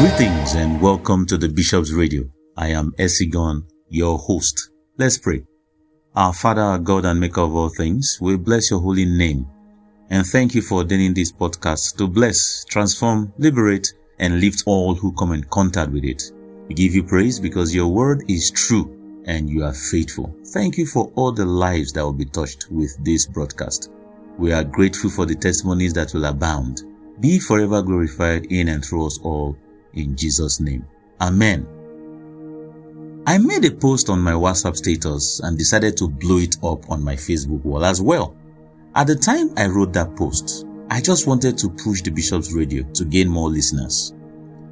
Greetings and welcome to the Bishop's Radio. I am Esigon, your host. Let's pray. Our Father, our God and Maker of all things, we bless your holy name and thank you for ordaining this podcast to bless, transform, liberate, and lift all who come in contact with it. We give you praise because your word is true and you are faithful. Thank you for all the lives that will be touched with this broadcast. We are grateful for the testimonies that will abound. Be forever glorified in and through us all in Jesus' name. Amen. I made a post on my WhatsApp status and decided to blow it up on my Facebook wall as well. At the time I wrote that post, I just wanted to push the Bishop's Radio to gain more listeners.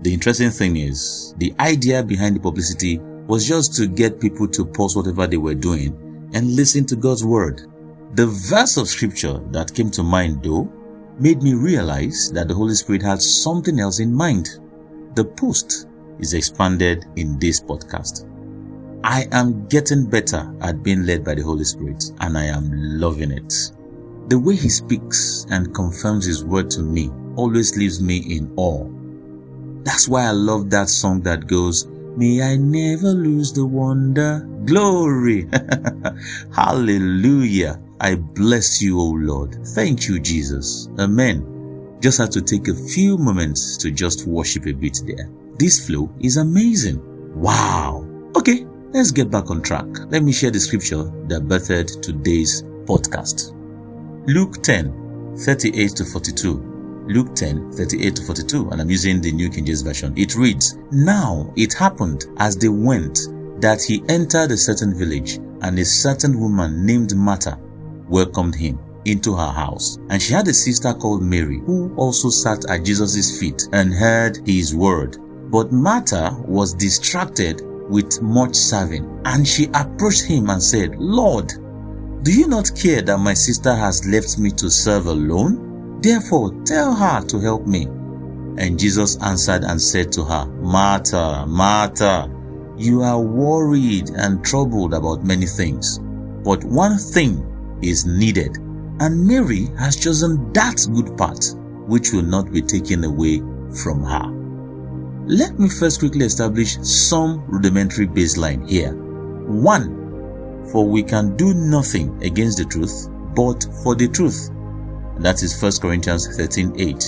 The interesting thing is, the idea behind the publicity was just to get people to pause whatever they were doing and listen to God's word. The verse of scripture that came to mind though made me realize that the Holy Spirit had something else in mind. The post is expanded in this podcast. I am getting better at being led by the Holy Spirit and I am loving it. The way He speaks and confirms His word to me always leaves me in awe. That's why I love that song that goes, May I never lose the wonder. Glory. Hallelujah. I bless you, O Lord. Thank you, Jesus. Amen. Just had to take a few moments to just worship a bit there. This flow is amazing. Wow. Okay, let's get back on track. Let me share the scripture that birthed today's podcast. Luke 10, 38 to 42. Luke 10, 38 to 42, and I'm using the New King James Version. It reads, Now it happened as they went that he entered a certain village, and a certain woman named Martha welcomed him into her house. And she had a sister called Mary who also sat at Jesus' feet and heard his word. But Martha was distracted with much serving and she approached him and said, Lord, do you not care that my sister has left me to serve alone? Therefore, tell her to help me. And Jesus answered and said to her, Martha, Martha, you are worried and troubled about many things, but one thing is needed and Mary has chosen that good part which will not be taken away from her. Let me first quickly establish some rudimentary baseline here. One, for we can do nothing against the truth, but for the truth. That is 1 Corinthians 13 8.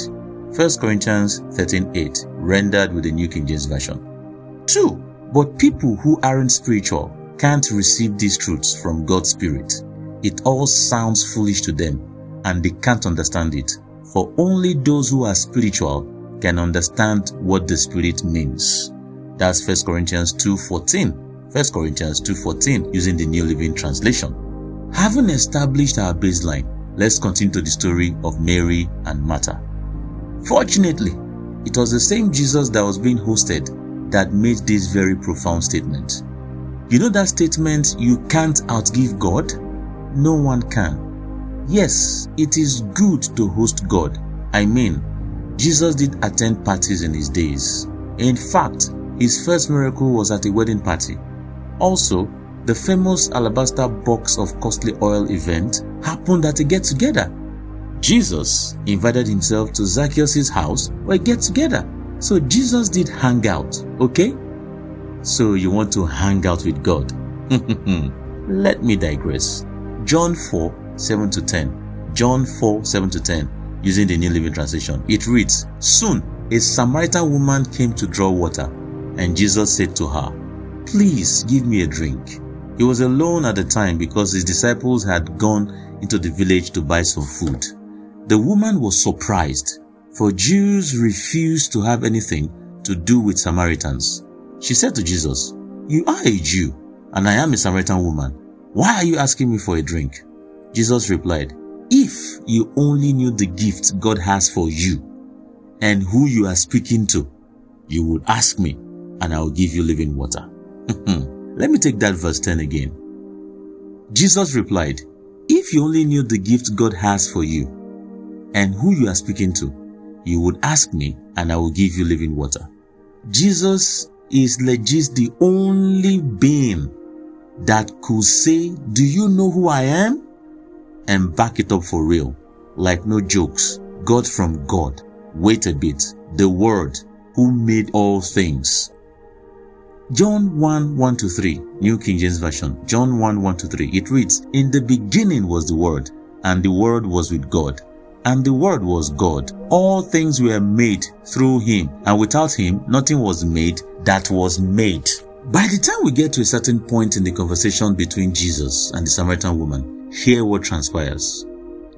1 Corinthians 13 8, rendered with the New King James Version. Two, but people who aren't spiritual can't receive these truths from God's Spirit it all sounds foolish to them and they can't understand it. For only those who are spiritual can understand what the Spirit means. That's 1 Corinthians 2.14. 1 Corinthians 2.14 using the New Living Translation. Having established our baseline, let's continue to the story of Mary and Martha. Fortunately, it was the same Jesus that was being hosted that made this very profound statement. You know that statement, you can't outgive God? No one can. Yes, it is good to host God. I mean, Jesus did attend parties in his days. In fact, his first miracle was at a wedding party. Also, the famous alabaster box of costly oil event happened at a get together. Jesus invited himself to Zacchaeus' house for a get together. So Jesus did hang out, okay? So you want to hang out with God? Let me digress. John 4 7 to 10. John 4 7 to 10, using the New Living Translation. It reads Soon a Samaritan woman came to draw water, and Jesus said to her, Please give me a drink. He was alone at the time because his disciples had gone into the village to buy some food. The woman was surprised, for Jews refused to have anything to do with Samaritans. She said to Jesus, You are a Jew, and I am a Samaritan woman. Why are you asking me for a drink? Jesus replied, If you only knew the gift God has for you and who you are speaking to, you would ask me and I will give you living water. Let me take that verse 10 again. Jesus replied, If you only knew the gift God has for you and who you are speaking to, you would ask me and I will give you living water. Jesus is legit the only being that could say, Do you know who I am? And back it up for real. Like no jokes. God from God. Wait a bit. The Word, who made all things. John 1 1 to 3, New King James Version. John 1 1 to 3. It reads, In the beginning was the Word, and the Word was with God, and the Word was God. All things were made through Him, and without Him, nothing was made that was made. By the time we get to a certain point in the conversation between Jesus and the Samaritan woman, hear what transpires.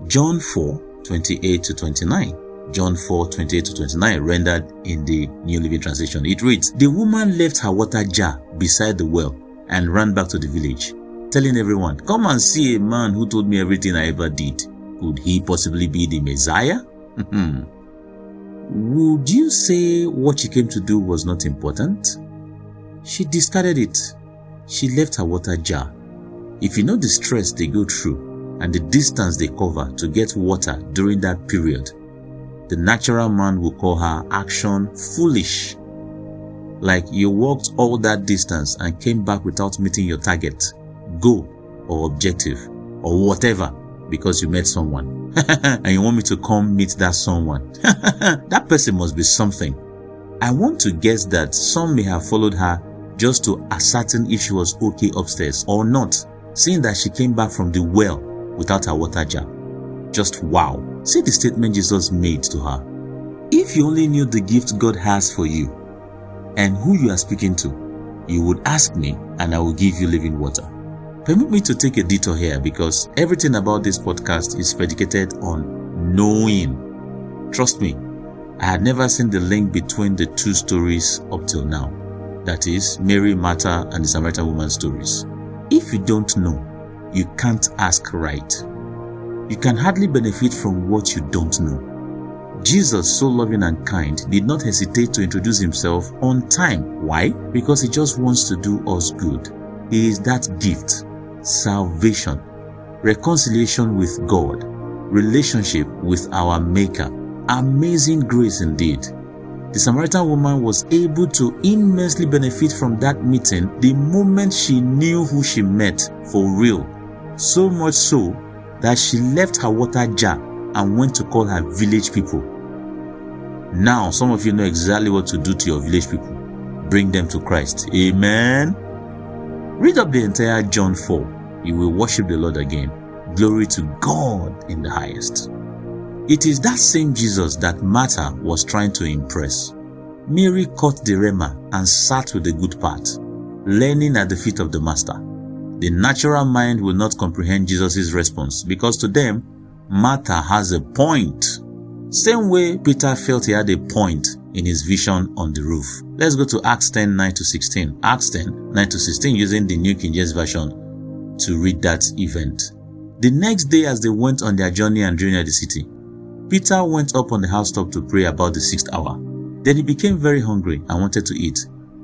John 4 28 to 29. John 4 28 to 29, rendered in the New Living Translation. It reads, The woman left her water jar beside the well and ran back to the village, telling everyone, Come and see a man who told me everything I ever did. Could he possibly be the Messiah? Hmm. Would you say what she came to do was not important? She discarded it. She left her water jar. If you know the stress they go through and the distance they cover to get water during that period, the natural man will call her action foolish. Like you walked all that distance and came back without meeting your target, goal, or objective, or whatever, because you met someone. and you want me to come meet that someone. that person must be something. I want to guess that some may have followed her just to ascertain if she was okay upstairs or not, seeing that she came back from the well without her water jar. Just wow. See the statement Jesus made to her. If you only knew the gift God has for you and who you are speaking to, you would ask me and I will give you living water. Permit me to take a detour here because everything about this podcast is predicated on knowing. Trust me, I had never seen the link between the two stories up till now. That is, Mary, Martha, and the Samaritan woman stories. If you don't know, you can't ask right. You can hardly benefit from what you don't know. Jesus, so loving and kind, did not hesitate to introduce himself on time. Why? Because he just wants to do us good. He is that gift, salvation, reconciliation with God, relationship with our Maker. Amazing grace indeed. The Samaritan woman was able to immensely benefit from that meeting the moment she knew who she met for real. So much so that she left her water jar and went to call her village people. Now, some of you know exactly what to do to your village people. Bring them to Christ. Amen. Read up the entire John 4. You will worship the Lord again. Glory to God in the highest. It is that same Jesus that Martha was trying to impress. Mary caught the Rhema and sat with the good part, learning at the feet of the Master. The natural mind will not comprehend Jesus' response because to them, Martha has a point. Same way Peter felt he had a point in his vision on the roof. Let's go to Acts 10 9 to 16. Acts 10 9 to 16 using the New King James Version to read that event. The next day, as they went on their journey and drew near the city, Peter went up on the housetop to pray about the sixth hour. Then he became very hungry and wanted to eat.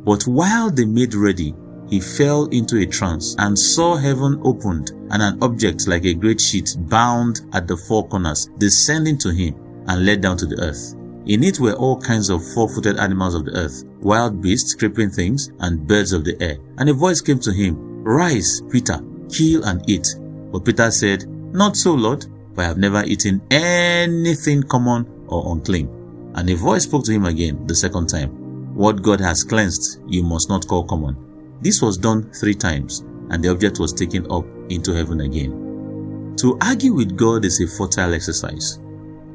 But while they made ready, he fell into a trance and saw heaven opened and an object like a great sheet bound at the four corners descending to him and led down to the earth. In it were all kinds of four-footed animals of the earth, wild beasts, creeping things, and birds of the air. And a voice came to him, Rise, Peter, kill and eat. But Peter said, Not so, Lord, for I have never eaten anything common or unclean. And a voice spoke to him again the second time, What God has cleansed, you must not call common. This was done three times, and the object was taken up into heaven again. To argue with God is a futile exercise.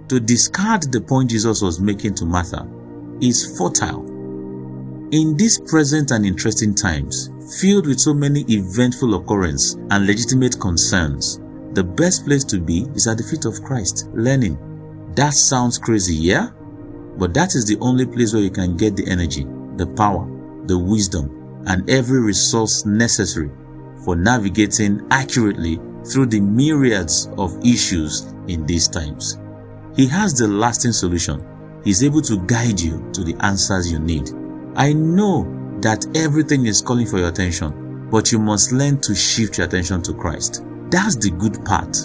To discard the point Jesus was making to Martha is futile. In these present and interesting times, filled with so many eventful occurrences and legitimate concerns, the best place to be is at the feet of Christ, learning. That sounds crazy, yeah? But that is the only place where you can get the energy, the power, the wisdom, and every resource necessary for navigating accurately through the myriads of issues in these times. He has the lasting solution. He's able to guide you to the answers you need. I know that everything is calling for your attention, but you must learn to shift your attention to Christ. That's the good part.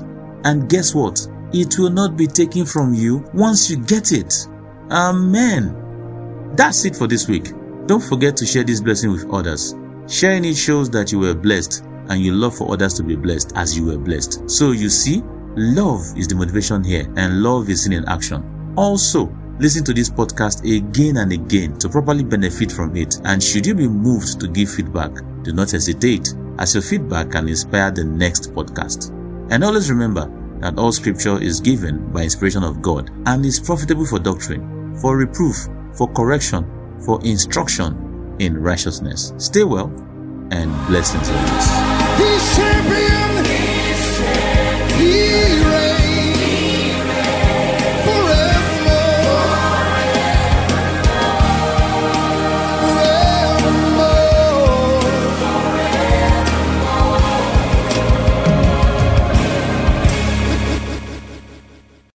And guess what? It will not be taken from you once you get it. Amen. That's it for this week. Don't forget to share this blessing with others. Sharing it shows that you were blessed and you love for others to be blessed as you were blessed. So you see, love is the motivation here and love is seen in action. Also, listen to this podcast again and again to properly benefit from it. And should you be moved to give feedback, do not hesitate, as your feedback can inspire the next podcast. And always remember that all scripture is given by inspiration of God and is profitable for doctrine, for reproof, for correction, for instruction in righteousness. Stay well and blessings always.